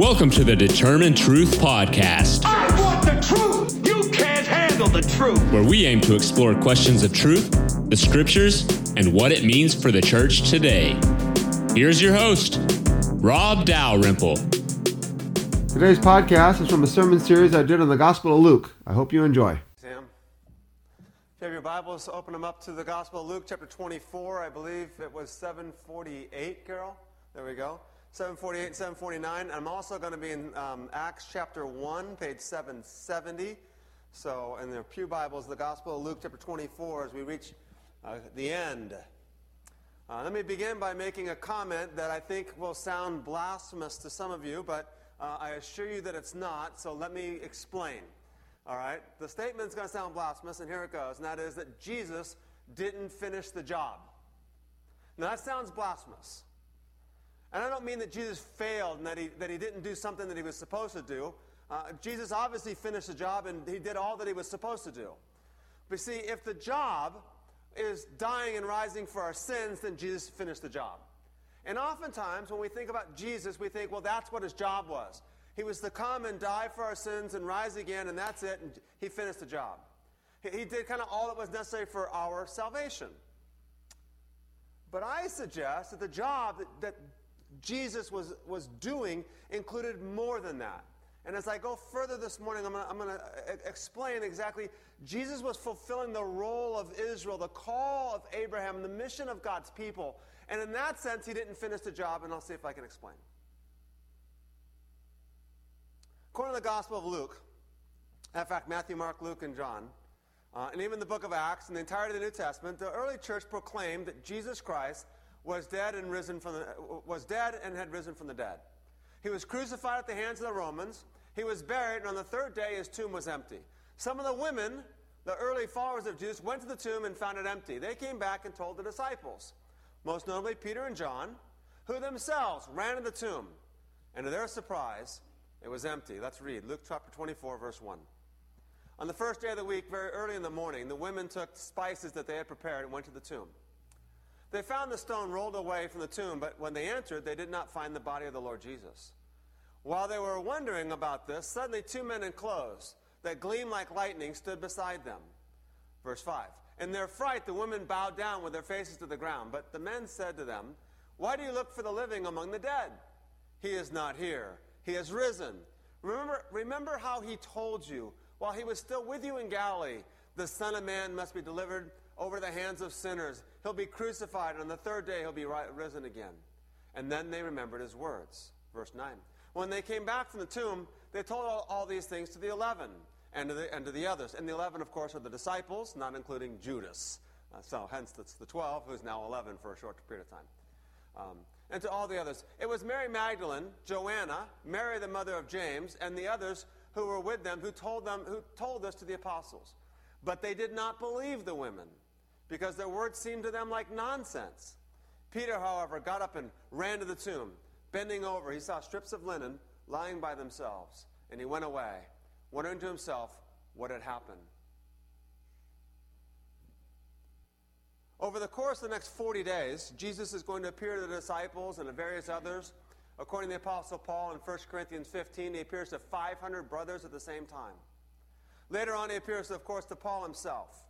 Welcome to the Determine Truth Podcast, I want the truth. You can't handle the truth. where we aim to explore questions of truth, the scriptures, and what it means for the church today. Here's your host, Rob Dalrymple. Today's podcast is from a sermon series I did on the Gospel of Luke. I hope you enjoy. Sam. If you have your Bibles, open them up to the Gospel of Luke, chapter 24. I believe it was 748, Carol. There we go. 748 749. I'm also going to be in um, Acts chapter 1, page 770. So, in the Pew Bibles, the Gospel of Luke, chapter 24, as we reach uh, the end. Uh, let me begin by making a comment that I think will sound blasphemous to some of you, but uh, I assure you that it's not, so let me explain. All right? The statement's going to sound blasphemous, and here it goes, and that is that Jesus didn't finish the job. Now, that sounds blasphemous. And I don't mean that Jesus failed and that he, that he didn't do something that he was supposed to do. Uh, Jesus obviously finished the job and he did all that he was supposed to do. But see, if the job is dying and rising for our sins, then Jesus finished the job. And oftentimes, when we think about Jesus, we think, well, that's what his job was. He was to come and die for our sins and rise again, and that's it, and he finished the job. He, he did kind of all that was necessary for our salvation. But I suggest that the job that, that Jesus was, was doing included more than that. And as I go further this morning, I'm going to explain exactly Jesus was fulfilling the role of Israel, the call of Abraham, the mission of God's people. And in that sense, he didn't finish the job, and I'll see if I can explain. According to the Gospel of Luke, in fact, Matthew, Mark, Luke, and John, uh, and even the book of Acts and the entirety of the New Testament, the early church proclaimed that Jesus Christ was dead and risen from the, was dead and had risen from the dead. He was crucified at the hands of the Romans. He was buried, and on the third day his tomb was empty. Some of the women, the early followers of Jesus, went to the tomb and found it empty. They came back and told the disciples, most notably Peter and John, who themselves ran to the tomb. And to their surprise, it was empty. Let's read Luke chapter 24, verse 1. On the first day of the week, very early in the morning, the women took spices that they had prepared and went to the tomb. They found the stone rolled away from the tomb, but when they entered, they did not find the body of the Lord Jesus. While they were wondering about this, suddenly two men in clothes that gleamed like lightning stood beside them. Verse 5. In their fright, the women bowed down with their faces to the ground. But the men said to them, Why do you look for the living among the dead? He is not here. He has risen. Remember, remember how he told you, while he was still with you in Galilee, the Son of Man must be delivered over the hands of sinners. He'll be crucified, and on the third day he'll be risen again. And then they remembered his words. Verse 9. When they came back from the tomb, they told all, all these things to the eleven and to the, and to the others. And the eleven, of course, are the disciples, not including Judas. Uh, so hence it's the 12, who's now 11 for a short period of time. Um, and to all the others. It was Mary Magdalene, Joanna, Mary the mother of James, and the others who were with them who told them who told this to the apostles. But they did not believe the women, because their words seemed to them like nonsense. Peter, however, got up and ran to the tomb. Bending over, he saw strips of linen lying by themselves, and he went away, wondering to himself what had happened. Over the course of the next 40 days, Jesus is going to appear to the disciples and to various others. According to the Apostle Paul in 1 Corinthians 15, he appears to 500 brothers at the same time. Later on, he appears, of course, to Paul himself.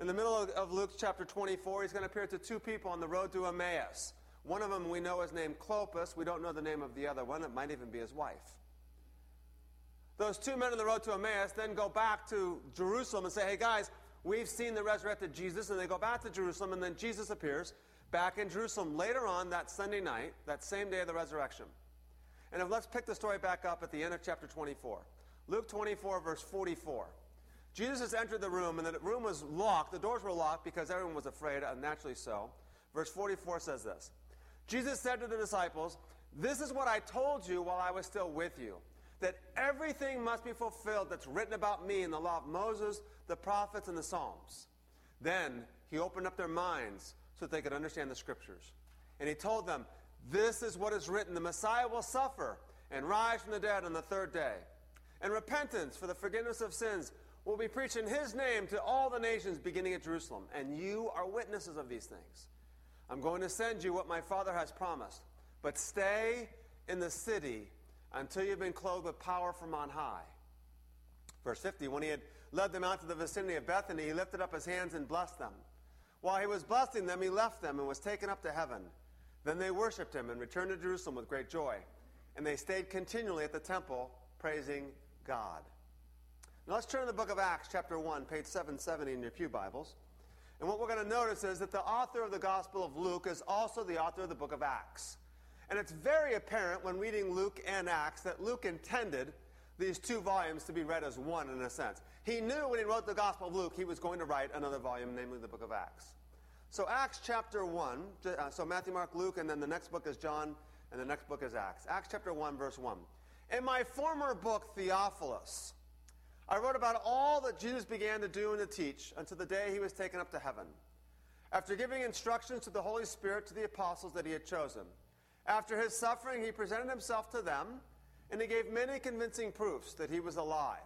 In the middle of Luke chapter 24, he's going to appear to two people on the road to Emmaus. One of them we know is named Clopas. We don't know the name of the other one. It might even be his wife. Those two men on the road to Emmaus then go back to Jerusalem and say, hey, guys, we've seen the resurrected Jesus. And they go back to Jerusalem, and then Jesus appears back in Jerusalem later on that Sunday night, that same day of the resurrection. And if, let's pick the story back up at the end of chapter 24. Luke 24, verse 44. Jesus entered the room, and the room was locked. The doors were locked because everyone was afraid, and naturally so. Verse 44 says this Jesus said to the disciples, This is what I told you while I was still with you, that everything must be fulfilled that's written about me in the law of Moses, the prophets, and the Psalms. Then he opened up their minds so that they could understand the scriptures. And he told them, This is what is written the Messiah will suffer and rise from the dead on the third day. And repentance for the forgiveness of sins will be preaching his name to all the nations beginning at Jerusalem. And you are witnesses of these things. I'm going to send you what my Father has promised. But stay in the city until you've been clothed with power from on high. Verse 50 When he had led them out to the vicinity of Bethany, he lifted up his hands and blessed them. While he was blessing them, he left them and was taken up to heaven. Then they worshipped him and returned to Jerusalem with great joy. And they stayed continually at the temple, praising God. Now let's turn to the book of Acts, chapter 1, page 770 in your Pew Bibles. And what we're going to notice is that the author of the Gospel of Luke is also the author of the book of Acts. And it's very apparent when reading Luke and Acts that Luke intended these two volumes to be read as one in a sense. He knew when he wrote the Gospel of Luke he was going to write another volume, namely the book of Acts. So, Acts chapter 1, uh, so Matthew, Mark, Luke, and then the next book is John, and the next book is Acts. Acts chapter 1, verse 1. In my former book, Theophilus, I wrote about all that Jesus began to do and to teach until the day he was taken up to heaven. After giving instructions to the Holy Spirit to the apostles that he had chosen. After his suffering, he presented himself to them, and he gave many convincing proofs that he was alive.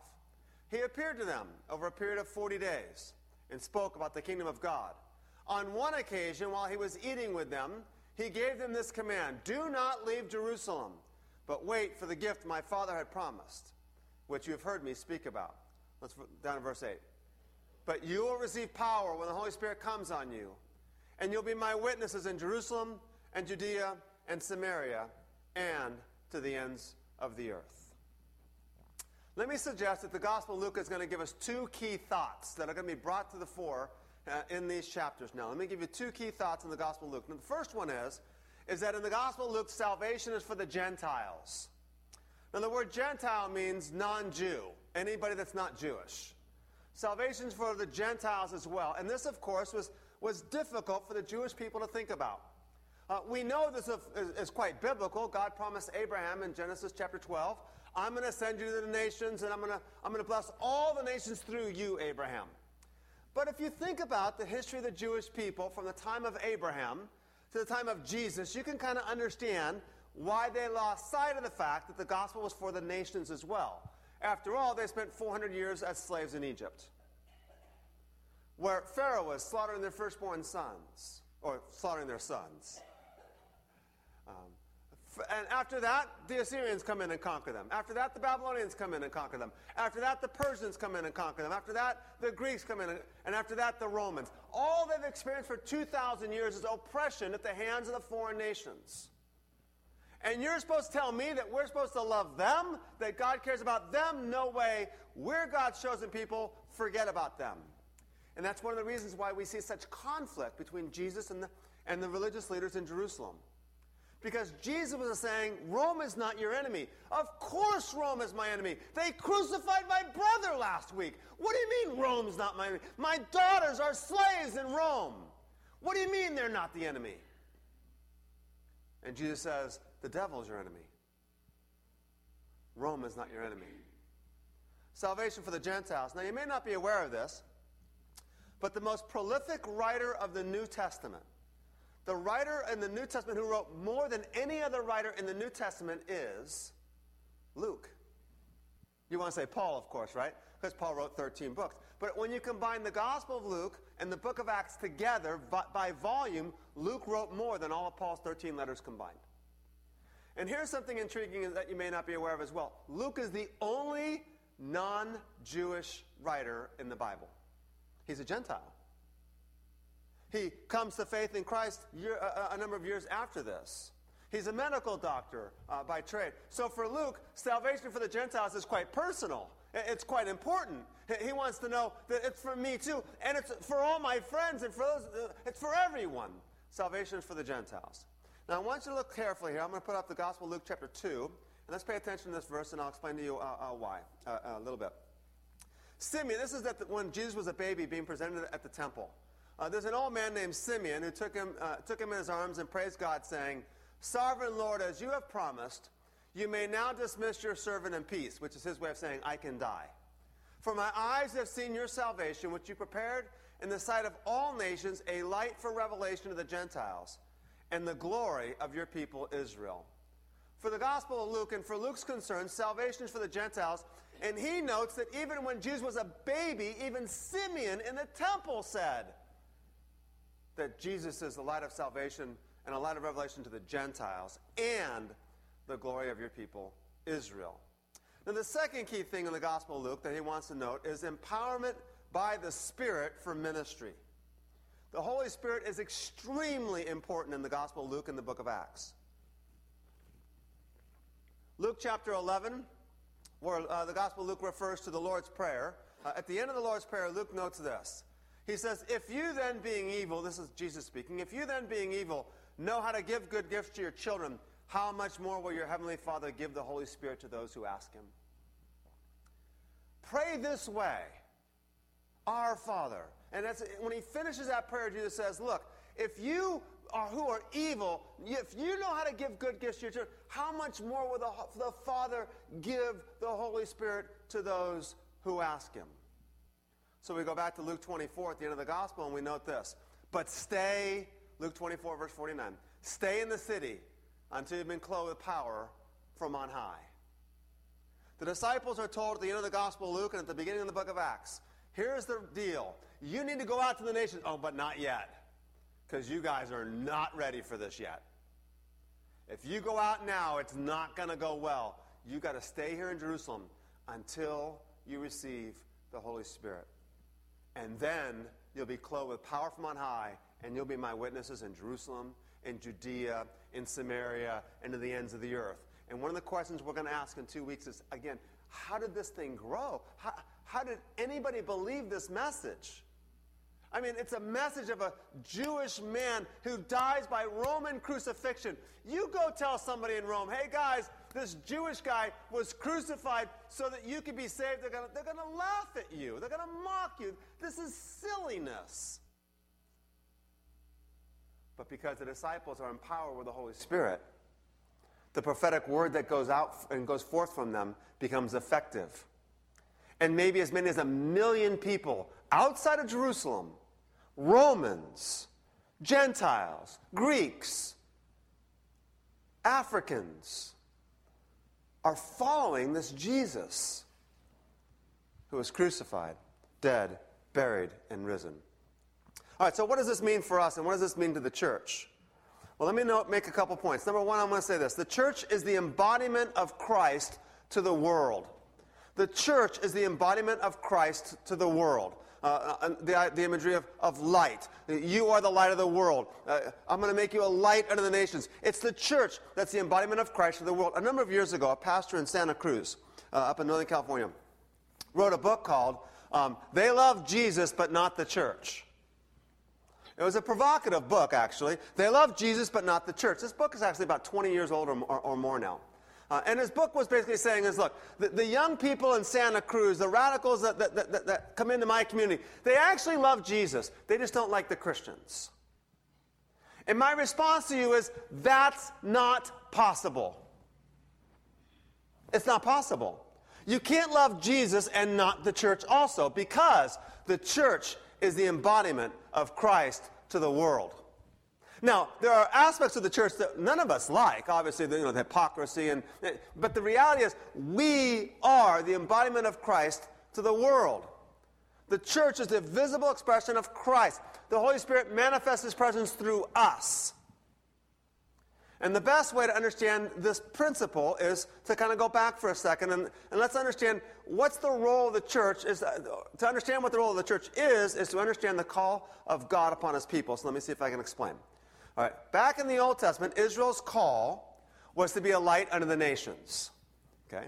He appeared to them over a period of 40 days and spoke about the kingdom of God. On one occasion, while he was eating with them, he gave them this command Do not leave Jerusalem, but wait for the gift my Father had promised, which you have heard me speak about. Let's down to verse 8. But you will receive power when the Holy Spirit comes on you, and you'll be my witnesses in Jerusalem and Judea and Samaria and to the ends of the earth. Let me suggest that the Gospel of Luke is going to give us two key thoughts that are going to be brought to the fore uh, in these chapters now. Let me give you two key thoughts in the Gospel of Luke. Now, the first one is, is that in the Gospel of Luke, salvation is for the Gentiles. Now, the word Gentile means non Jew, anybody that's not Jewish. Salvation for the Gentiles as well. And this, of course, was, was difficult for the Jewish people to think about. Uh, we know this is, is, quite biblical. God promised Abraham in Genesis chapter 12 I'm going to send you to the nations, and I'm going to, I'm going to bless all the nations through you, Abraham. But if you think about the history of the Jewish people from the time of Abraham to the time of Jesus, you can kind of understand why they lost sight of the fact that the gospel was for the nations as well. After all, they spent 400 years as slaves in Egypt, where Pharaoh was slaughtering their firstborn sons, or slaughtering their sons. Um, and after that, the Assyrians come in and conquer them. After that, the Babylonians come in and conquer them. After that, the Persians come in and conquer them. After that, the Greeks come in, and, and after that, the Romans. All they've experienced for 2,000 years is oppression at the hands of the foreign nations. And you're supposed to tell me that we're supposed to love them, that God cares about them? No way. We're God's chosen people. Forget about them. And that's one of the reasons why we see such conflict between Jesus and the, and the religious leaders in Jerusalem. Because Jesus was saying, Rome is not your enemy. Of course, Rome is my enemy. They crucified my brother last week. What do you mean, Rome's not my enemy? My daughters are slaves in Rome. What do you mean they're not the enemy? And Jesus says, The devil's your enemy. Rome is not your enemy. Salvation for the Gentiles. Now, you may not be aware of this, but the most prolific writer of the New Testament the writer in the New Testament who wrote more than any other writer in the New Testament is Luke. You want to say Paul, of course, right? Because Paul wrote 13 books. But when you combine the Gospel of Luke and the book of Acts together by volume, Luke wrote more than all of Paul's 13 letters combined. And here's something intriguing that you may not be aware of as well Luke is the only non Jewish writer in the Bible, he's a Gentile. He comes to faith in Christ year, a, a, number of years after this. He's a medical doctor uh, by trade. So for Luke, salvation for the Gentiles is quite personal. It's quite important. He wants to know that it's for me too, and it's for all my friends, and for those, uh, it's for everyone. Salvation for the Gentiles. Now, I want you to look carefully here. I'm going to put up the Gospel of Luke chapter 2, and let's pay attention to this verse, and I'll explain to you uh, uh, why uh, a little bit. Simeon, this is that when Jesus was a baby being presented at the temple. Uh, there's an old man named Simeon who took him, uh, took him in his arms and praised God, saying, Sovereign Lord, as you have promised, you may now dismiss your servant in peace, which is his way of saying, I can die. For my eyes have seen your salvation, which you prepared in the sight of all nations, a light for revelation to the Gentiles, and the glory of your people Israel. For the Gospel of Luke, and for Luke's concern, salvation is for the Gentiles. And he notes that even when Jesus was a baby, even Simeon in the temple said, that Jesus is the light of salvation and a light of revelation to the Gentiles and the glory of your people, Israel. Now, the second key thing in the Gospel of Luke that he wants to note is empowerment by the Spirit for ministry. The Holy Spirit is extremely important in the Gospel of Luke and the book of Acts. Luke chapter 11, where uh, the Gospel of Luke refers to the Lord's Prayer. Uh, at the end of the Lord's Prayer, Luke notes this. He says, If you then, being evil, this is Jesus speaking, if you then, being evil, know how to give good gifts to your children, how much more will your Heavenly Father give the Holy Spirit to those who ask Him? Pray this way Our Father. And that's, when he finishes that prayer, Jesus says, Look, if you are who are evil, if you know how to give good gifts to your children, how much more will the, the Father give the Holy Spirit to those who ask Him? So we go back to Luke 24 at the end of the gospel and we note this. But stay, Luke 24, verse 49, stay in the city until you've been clothed with power from on high. The disciples are told at the end of the Gospel of Luke and at the beginning of the book of Acts here's the deal. You need to go out to the nations. Oh, but not yet. Because you guys are not ready for this yet. If you go out now, it's not going to go well. You got to stay here in Jerusalem until you receive the Holy Spirit. And then you'll be clothed with power from on high, and you'll be my witnesses in Jerusalem, in Judea, in Samaria, and to the ends of the earth. And one of the questions we're going to ask in two weeks is again, how did this thing grow? How, how did anybody believe this message? I mean, it's a message of a Jewish man who dies by Roman crucifixion. You go tell somebody in Rome, hey guys, this Jewish guy was crucified so that you could be saved. They're going they're to laugh at you, they're going to mock you. This is silliness. But because the disciples are empowered with the Holy Spirit, the prophetic word that goes out and goes forth from them becomes effective. And maybe as many as a million people outside of Jerusalem, Romans, Gentiles, Greeks, Africans, are following this Jesus who was crucified, dead, buried, and risen. All right, so what does this mean for us and what does this mean to the church? Well, let me know, make a couple points. Number one, I'm going to say this the church is the embodiment of Christ to the world. The church is the embodiment of Christ to the world. Uh, uh the, the imagery of, of light. You are the light of the world. Uh, I'm going to make you a light unto the nations. It's the church that's the embodiment of Christ to the world. A number of years ago, a pastor in Santa Cruz, uh, up in Northern California, wrote a book called um, They Love Jesus But Not the Church. It was a provocative book, actually. They love Jesus, but not the church. This book is actually about 20 years old or, or, or more now. Uh, and his book was basically saying is, look, the, the, young people in Santa Cruz, the radicals that, that, that, that come into my community, they actually love Jesus. They just don't like the Christians. And my response to you is, that's not possible. It's not possible. You can't love Jesus and not the church also, because the church is the embodiment of Christ to the world. Now, there are aspects of the church that none of us like, obviously, the, you know, the hypocrisy, and, but the reality is we are the embodiment of Christ to the world. The church is the visible expression of Christ. The Holy Spirit manifests His presence through us. And the best way to understand this principle is to kind of go back for a second and, and let's understand what's the role of the church is uh, to understand what the role of the church is is to understand the call of God upon his people. So let me see if I can explain. All right, back in the Old Testament, Israel's call was to be a light unto the nations. Okay?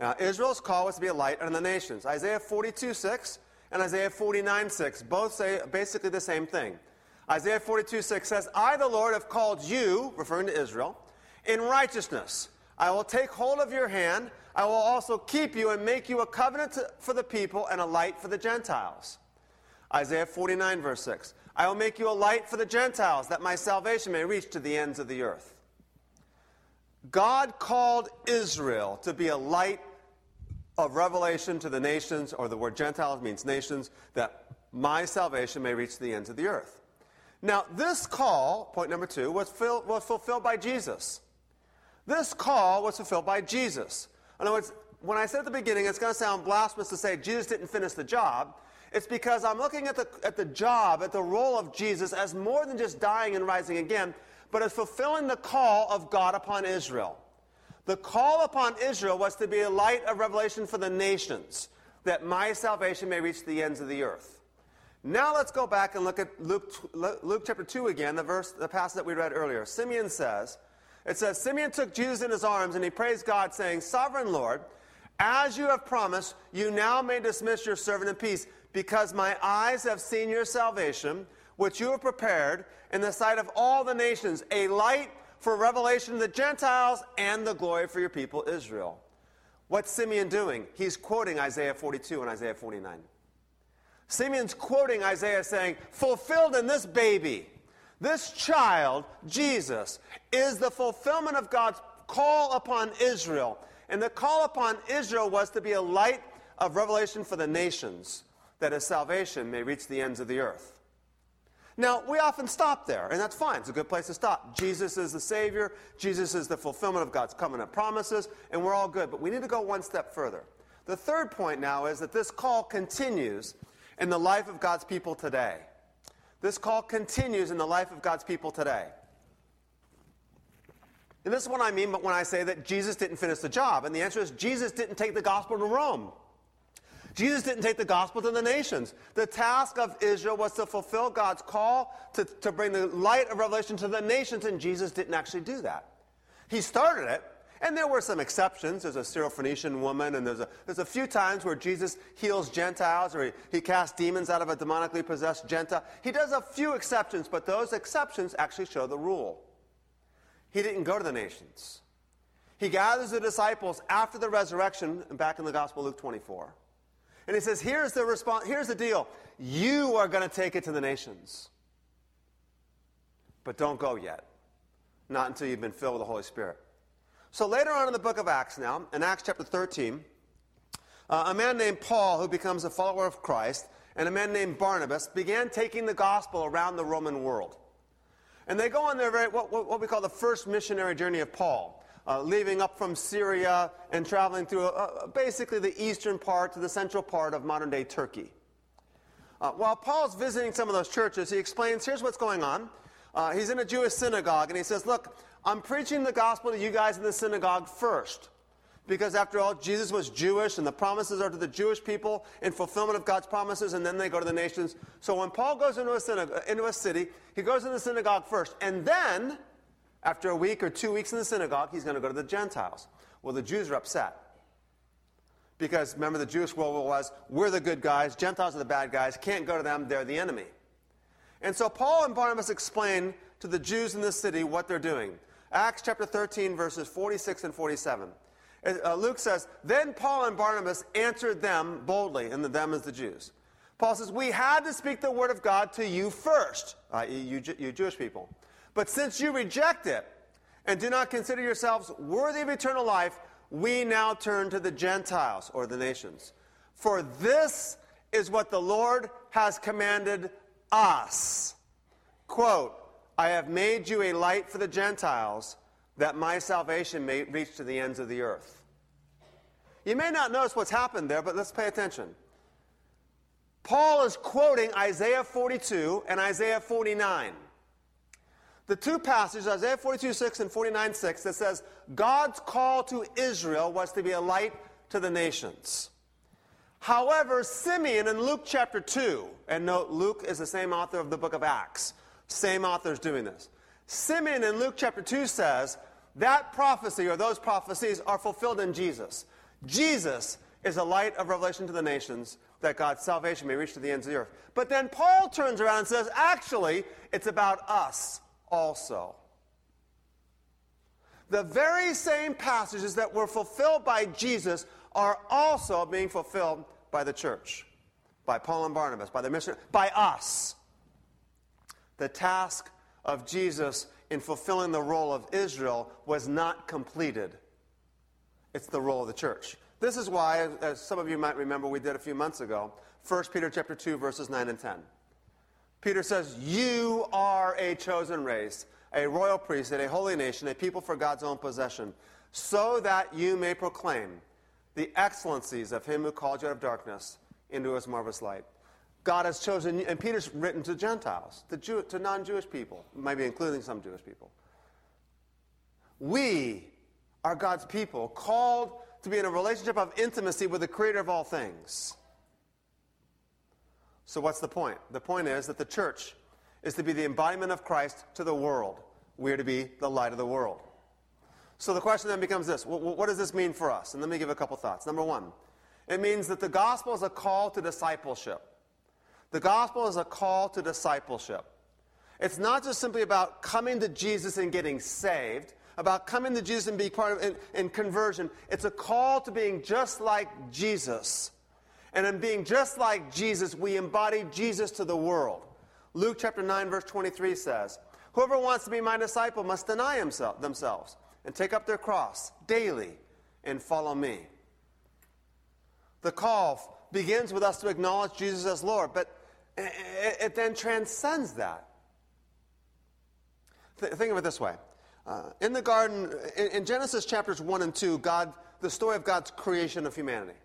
Now, Israel's call was to be a light unto the nations. Isaiah 42 6 and Isaiah 49 6 both say basically the same thing. Isaiah 42 6 says, I, the Lord, have called you, referring to Israel, in righteousness. I will take hold of your hand. I will also keep you and make you a covenant to, for the people and a light for the Gentiles. Isaiah 49, verse 6. I will make you a light for the Gentiles, that my salvation may reach to the ends of the earth. God called Israel to be a light of revelation to the nations, or the word Gentiles means nations, that my salvation may reach to the ends of the earth. Now, this call, point number two, was, was fulfilled by Jesus. This call was fulfilled by Jesus. In other words, when I said at the beginning, it's going to sound blasphemous to say Jesus didn't finish the job. It's because I'm looking at the, at the job, at the role of Jesus as more than just dying and rising again, but as fulfilling the call of God upon Israel. The call upon Israel was to be a light of revelation for the nations, that my salvation may reach the ends of the earth. Now let's go back and look at Luke, Luke chapter 2 again, the verse, the passage that we read earlier. Simeon says, it says, Simeon took Jesus in his arms and he praised God, saying, Sovereign Lord, as you have promised, you now may dismiss your servant in peace, because my eyes have seen your salvation, which you have prepared in the sight of all the nations, a light for revelation to the Gentiles and the glory for your people Israel. What's Simeon doing? He's quoting Isaiah 42 and Isaiah 49. Simeon's quoting Isaiah saying, Fulfilled in this baby, this child, Jesus, is the fulfillment of God's call upon Israel. And the call upon Israel was to be a light of revelation for the nations, that his salvation may reach the ends of the earth. Now, we often stop there, and that's fine. It's a good place to stop. Jesus is the Savior, Jesus is the fulfillment of God's covenant promises, and we're all good. But we need to go one step further. The third point now is that this call continues in the life of God's people today. This call continues in the life of God's people today. And this is what I mean but when I say that Jesus didn't finish the job. And the answer is Jesus didn't take the gospel to Rome. Jesus didn't take the gospel to the nations. The task of Israel was to fulfill God's call to, to bring the light of revelation to the nations, and Jesus didn't actually do that. He started it, and there were some exceptions. There's a Syrophoenician woman, and there's a, there's a few times where Jesus heals Gentiles or he, he casts demons out of a demonically possessed Gentile. He does a few exceptions, but those exceptions actually show the rule. He didn't go to the nations. He gathers the disciples after the resurrection, back in the Gospel Luke 24. And he says, here's the response, here's the deal. You are going to take it to the nations. But don't go yet. Not until you've been filled with the Holy Spirit. So later on in the book of Acts now, in Acts chapter 13, uh, a man named Paul, who becomes a follower of Christ, and a man named Barnabas began taking the gospel around the Roman world. And they go on their very, what, what we call the first missionary journey of Paul uh, leaving up from Syria and traveling through uh, basically the eastern part to the central part of modern day Turkey. Uh, while Paul's visiting some of those churches, he explains here's what's going on. Uh, he's in a Jewish synagogue and he says, Look, I'm preaching the gospel to you guys in the synagogue first. Because after all, Jesus was Jewish, and the promises are to the Jewish people in fulfillment of God's promises, and then they go to the nations. So when Paul goes into a, synagogue, into a city, he goes in the synagogue first, and then after a week or two weeks in the synagogue, he's going to go to the Gentiles. Well, the Jews are upset. Because remember, the Jewish world was we're the good guys, Gentiles are the bad guys, can't go to them, they're the enemy. And so Paul and Barnabas explain to the Jews in this city what they're doing. Acts chapter 13, verses 46 and 47. Uh, Luke says, Then Paul and Barnabas answered them boldly, and the them is the Jews. Paul says, We had to speak the word of God to you first, i.e., you, you Jewish people. But since you reject it and do not consider yourselves worthy of eternal life, we now turn to the Gentiles or the nations. For this is what the Lord has commanded us. Quote, I have made you a light for the Gentiles that my salvation may reach to the ends of the earth. You may not notice what's happened there, but let's pay attention. Paul is quoting Isaiah 42 and Isaiah 49 the two passages, Isaiah 42 6 and 49 6, that says God's call to Israel was to be a light to the nations. However, Simeon in Luke chapter 2, and note Luke is the same author of the book of Acts, same author is doing this. Simeon in Luke chapter 2 says that prophecy or those prophecies are fulfilled in Jesus. Jesus is a light of revelation to the nations that God's salvation may reach to the ends of the earth. But then Paul turns around and says, actually, it's about us also. The very same passages that were fulfilled by Jesus are also being fulfilled by the church, by Paul and Barnabas, by the mission, by us. The task of Jesus in fulfilling the role of Israel was not completed. It's the role of the church. This is why, as some of you might remember, we did a few months ago, 1 Peter chapter 2, verses 9 and 10. Peter says, You are a chosen race, a royal priesthood, a holy nation, a people for God's own possession, so that you may proclaim the excellencies of him who called you out of darkness into his marvelous light. God has chosen, and Peter's written to Gentiles, to, Jew, to non Jewish people, maybe including some Jewish people. We are God's people, called to be in a relationship of intimacy with the creator of all things. So, what's the point? The point is that the church is to be the embodiment of Christ to the world. We are to be the light of the world. So, the question then becomes this what does this mean for us? And let me give a couple thoughts. Number one, it means that the gospel is a call to discipleship. The gospel is a call to discipleship. It's not just simply about coming to Jesus and getting saved, about coming to Jesus and being part of in, in conversion. It's a call to being just like Jesus. And in being just like Jesus, we embody Jesus to the world. Luke chapter 9, verse 23 says, Whoever wants to be my disciple must deny himself, themselves and take up their cross daily and follow me. The call begins with us to acknowledge Jesus as Lord, but it, then transcends that. Th- think of it this way. Uh, in the garden, in, in Genesis chapters 1 and 2, God, the story of God's creation of humanity.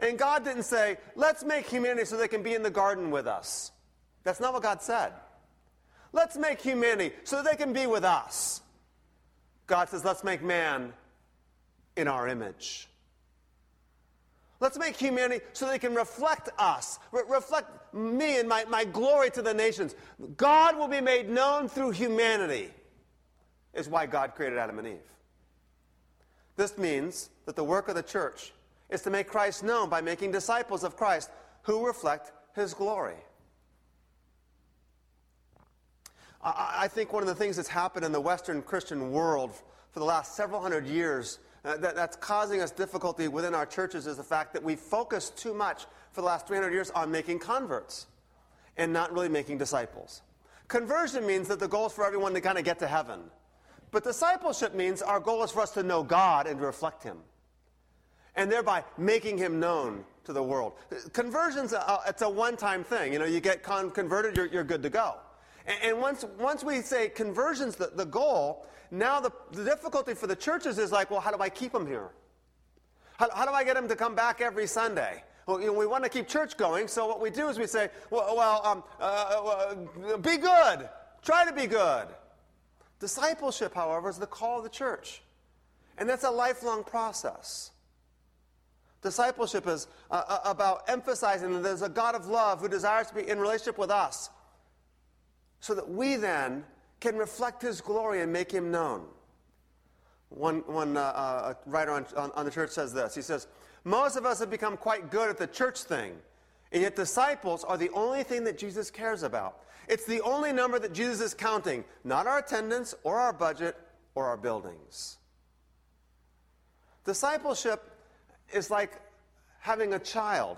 And God didn't say, let's make humanity so they can be in the garden with us. That's not what God said. Let's make humanity so they can be with us. God says, let's make man in our image. Let's make humanity so they can reflect us, re- reflect me and my, my glory to the nations. God will be made known through humanity, is why God created Adam and Eve. This means that the work of the church is to make Christ known by making disciples of Christ who reflect his glory. I, think one of the things that's happened in the Western Christian world for the last several hundred years uh, that, that's causing us difficulty within our churches is the fact that we focus too much for the last 300 years on making converts and not really making disciples. Conversion means that the goal is for everyone to kind of get to heaven. But discipleship means our goal is for us to know God and to reflect Him. And thereby making Him known to the world. Conversion's a, it's a one-time thing. You know, you get con- converted, you're, you're good to go. And, and, once, once we say conversion's the, the goal, now the, the difficulty for the churches is like, well, how do I keep them here? How, how do I get them to come back every Sunday? Well, you know, we want to keep church going, so what we do is we say, well, well um, uh, uh, be good. Try to be good. Discipleship, however, is the call of the church. And that's a lifelong process. Discipleship is uh, uh about emphasizing that there's a God of love who desires to be in relationship with us so that we then can reflect his glory and make him known. One, one uh, uh, writer on, on, on the church says this He says, Most of us have become quite good at the church thing, and yet disciples are the only thing that Jesus cares about. It's the only number that Jesus is counting, not our attendance or our budget or our buildings. Discipleship is like having a child.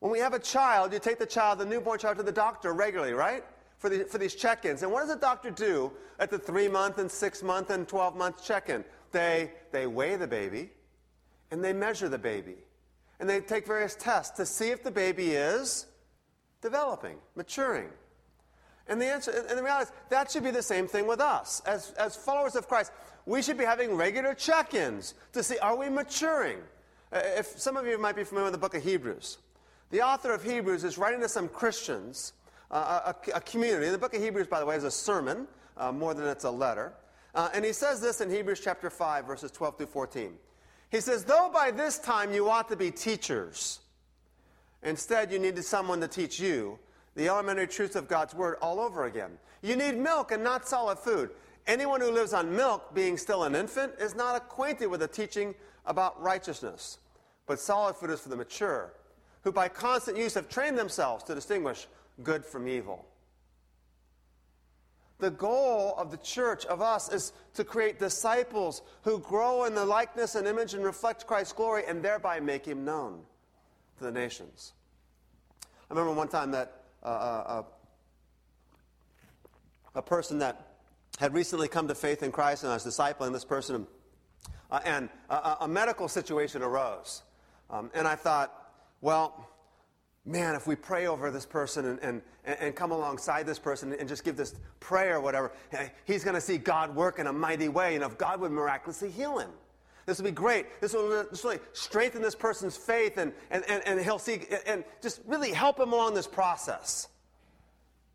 When we have a child, you take the child, the newborn child, to the doctor regularly, right? for, the, for these check ins. And what does a doctor do at the three month and six month and 12 month check in? They, they weigh the baby and they measure the baby. And they take various tests to see if the baby is developing, maturing. And the answer, and the reality is, that should be the same thing with us. As, as followers of Christ, we should be having regular check ins to see are we maturing? Uh, if some of you might be familiar with the book of Hebrews, the author of Hebrews is writing to some Christians a, a, community. The book of Hebrews, by the way, is a sermon uh, more than it's a letter. Uh, and he says this in Hebrews chapter 5, verses 12 through 14. He says, Though by this time you ought to be teachers, instead you needed someone to teach you the elementary truths of God's word all over again. You need milk and not solid food. Anyone who lives on milk, being still an infant, is not acquainted with the teaching about righteousness. But solid food is for the mature, who by constant use have trained themselves to distinguish good from evil. The goal of the church, of us, is to create disciples who grow in the likeness and image and reflect Christ's glory and thereby make him known to the nations. I remember one time that uh, uh, a person that had recently come to faith in Christ, and I was discipling this person, uh, and a, medical situation arose. Um, and I thought, well, man, if we pray over this person and, and, and come alongside this person and just give this prayer or whatever, he's going to see God work in a mighty way. And if God would miraculously heal him, this will be great. This will really strengthen this person's faith and, and, and, and he'll see and just really help him along this process.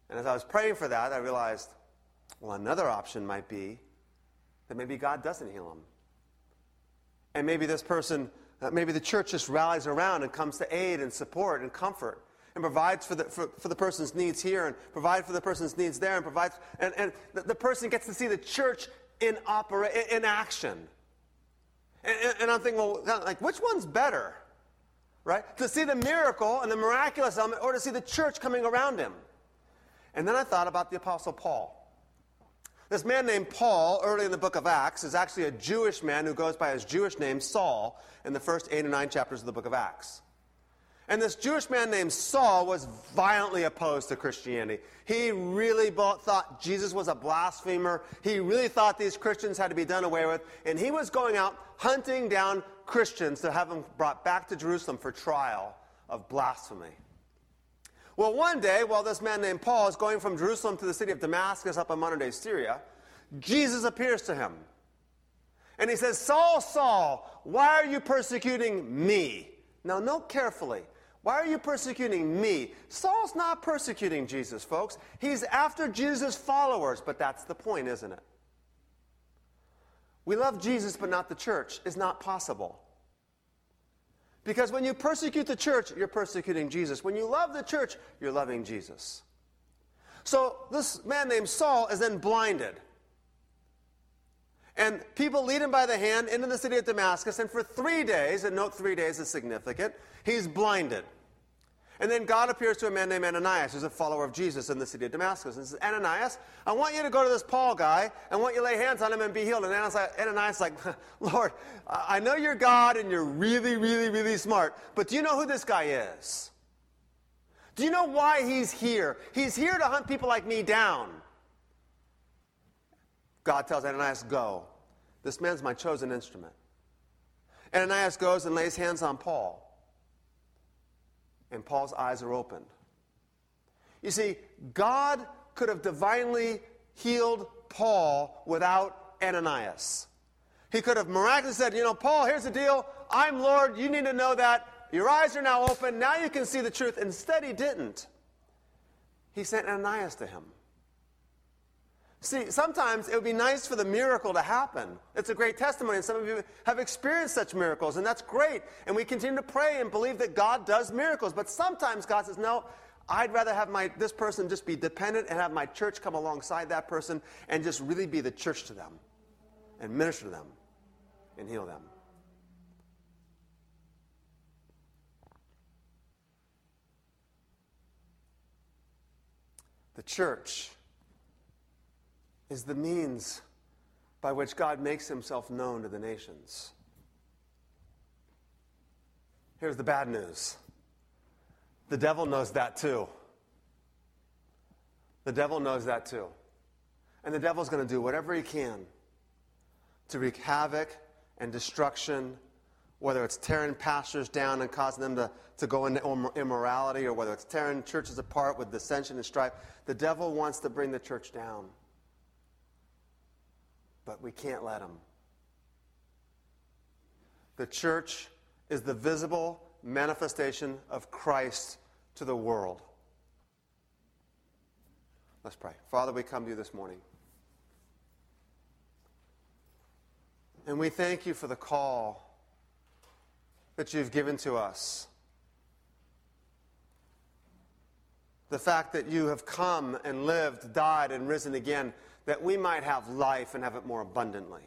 And as I was praying for that, I realized, well, another option might be that maybe God doesn't heal him. And maybe this person, maybe the church just rallies around and comes to aid and support and comfort and provides for the, for, for the person's needs here and provides for the person's needs there and provides, and, and the, the person gets to see the church in, opera, in action. And, and, and I'm thinking, well, like, which one's better? Right? To see the miracle and the miraculous element or to see the church coming around him. And then I thought about the Apostle Paul. This man named Paul, early in the book of Acts, is actually a Jewish man who goes by his Jewish name, Saul, in the first eight or nine chapters of the book of Acts. And this Jewish man named Saul was violently opposed to Christianity. He really thought Jesus was a blasphemer. He really thought these Christians had to be done away with. And he was going out hunting down Christians to have them brought back to Jerusalem for trial of blasphemy. Well, one day, while this man named Paul is going from Jerusalem to the city of Damascus up in modern day Syria, Jesus appears to him. And he says, Saul, Saul, why are you persecuting me? Now, note carefully. Why are you persecuting me? Saul's not persecuting Jesus, folks. He's after Jesus' followers, but that's the point, isn't it? We love Jesus, but not the church is not possible. Because when you persecute the church, you're persecuting Jesus. When you love the church, you're loving Jesus. So this man named Saul is then blinded. And people lead him by the hand into the city of Damascus, and for three days, and note three days is significant, he's blinded. And then God appears to a man named Ananias, who's a follower of Jesus in the city of Damascus, and says, Ananias, I want you to go to this Paul guy, and want you to lay hands on him and be healed. And Ananias is like, Lord, I know you're God and you're really, really, really smart, but do you know who this guy is? Do you know why he's here? He's here to hunt people like me down. God tells Ananias, Go. This man's my chosen instrument. Ananias goes and lays hands on Paul and Paul's eyes are opened. You see, God could have divinely healed Paul without Ananias. He could have miraculously said, You know, Paul, here's the deal. I'm Lord. You need to know that. Your eyes are now open. Now you can see the truth. Instead, he didn't. He sent Ananias to him. See, sometimes it would be nice for the miracle to happen. It's a great testimony, and some of you have experienced such miracles, and that's great. And we continue to pray and believe that God does miracles. But sometimes God says, No, I'd rather have my, this person just be dependent and have my church come alongside that person and just really be the church to them and minister to them and heal them. The church is the means by which God makes himself known to the nations. Here's the bad news the devil knows that too. The devil knows that too. And the devil's going to do whatever he can to wreak havoc and destruction, whether it's tearing pastors down and causing them to, to go into immorality, or whether it's tearing churches apart with dissension and strife. The devil wants to bring the church down but we can't let them. The church is the visible manifestation of Christ to the world. Let's pray. Father, we come to you this morning. And we thank you for the call that you've given to us. The fact that you have come and lived, died, and risen again that we might have life and have it more abundantly.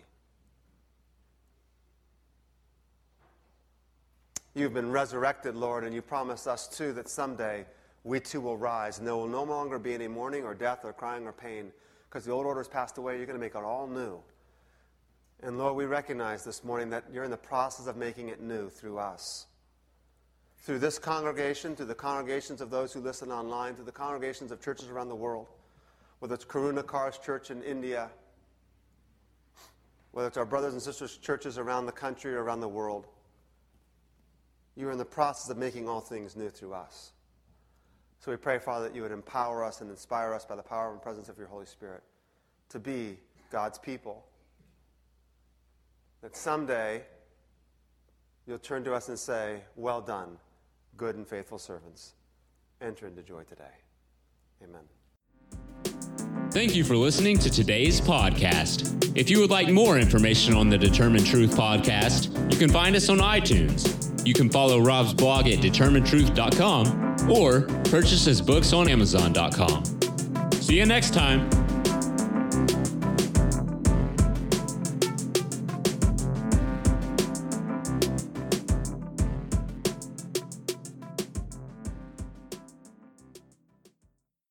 You've been resurrected, Lord, and you promise us too that someday we too will rise, and there will no longer be any mourning or death or crying or pain, because the old order has passed away. You're going to make it all new. And Lord, we recognize this morning that you're in the process of making it new through us. Through this congregation, through the congregations of those who listen online, through the congregations of churches around the world whether it's Karuna Kar's church in India, whether it's our brothers and sisters' churches around the country or around the world. You are in the process of making all things new through us. So we pray, Father, that you would empower us and inspire us by the power and presence of your Holy Spirit to be God's people. That someday you'll turn to us and say, Well done, good and faithful servants. Enter into joy today. Amen. Thank you for listening to today's podcast. If you would like more information on the Determine Truth podcast, you can find us on iTunes. You can follow Rob's blog at determinetruth.com or purchase his books on amazon.com. See you next time.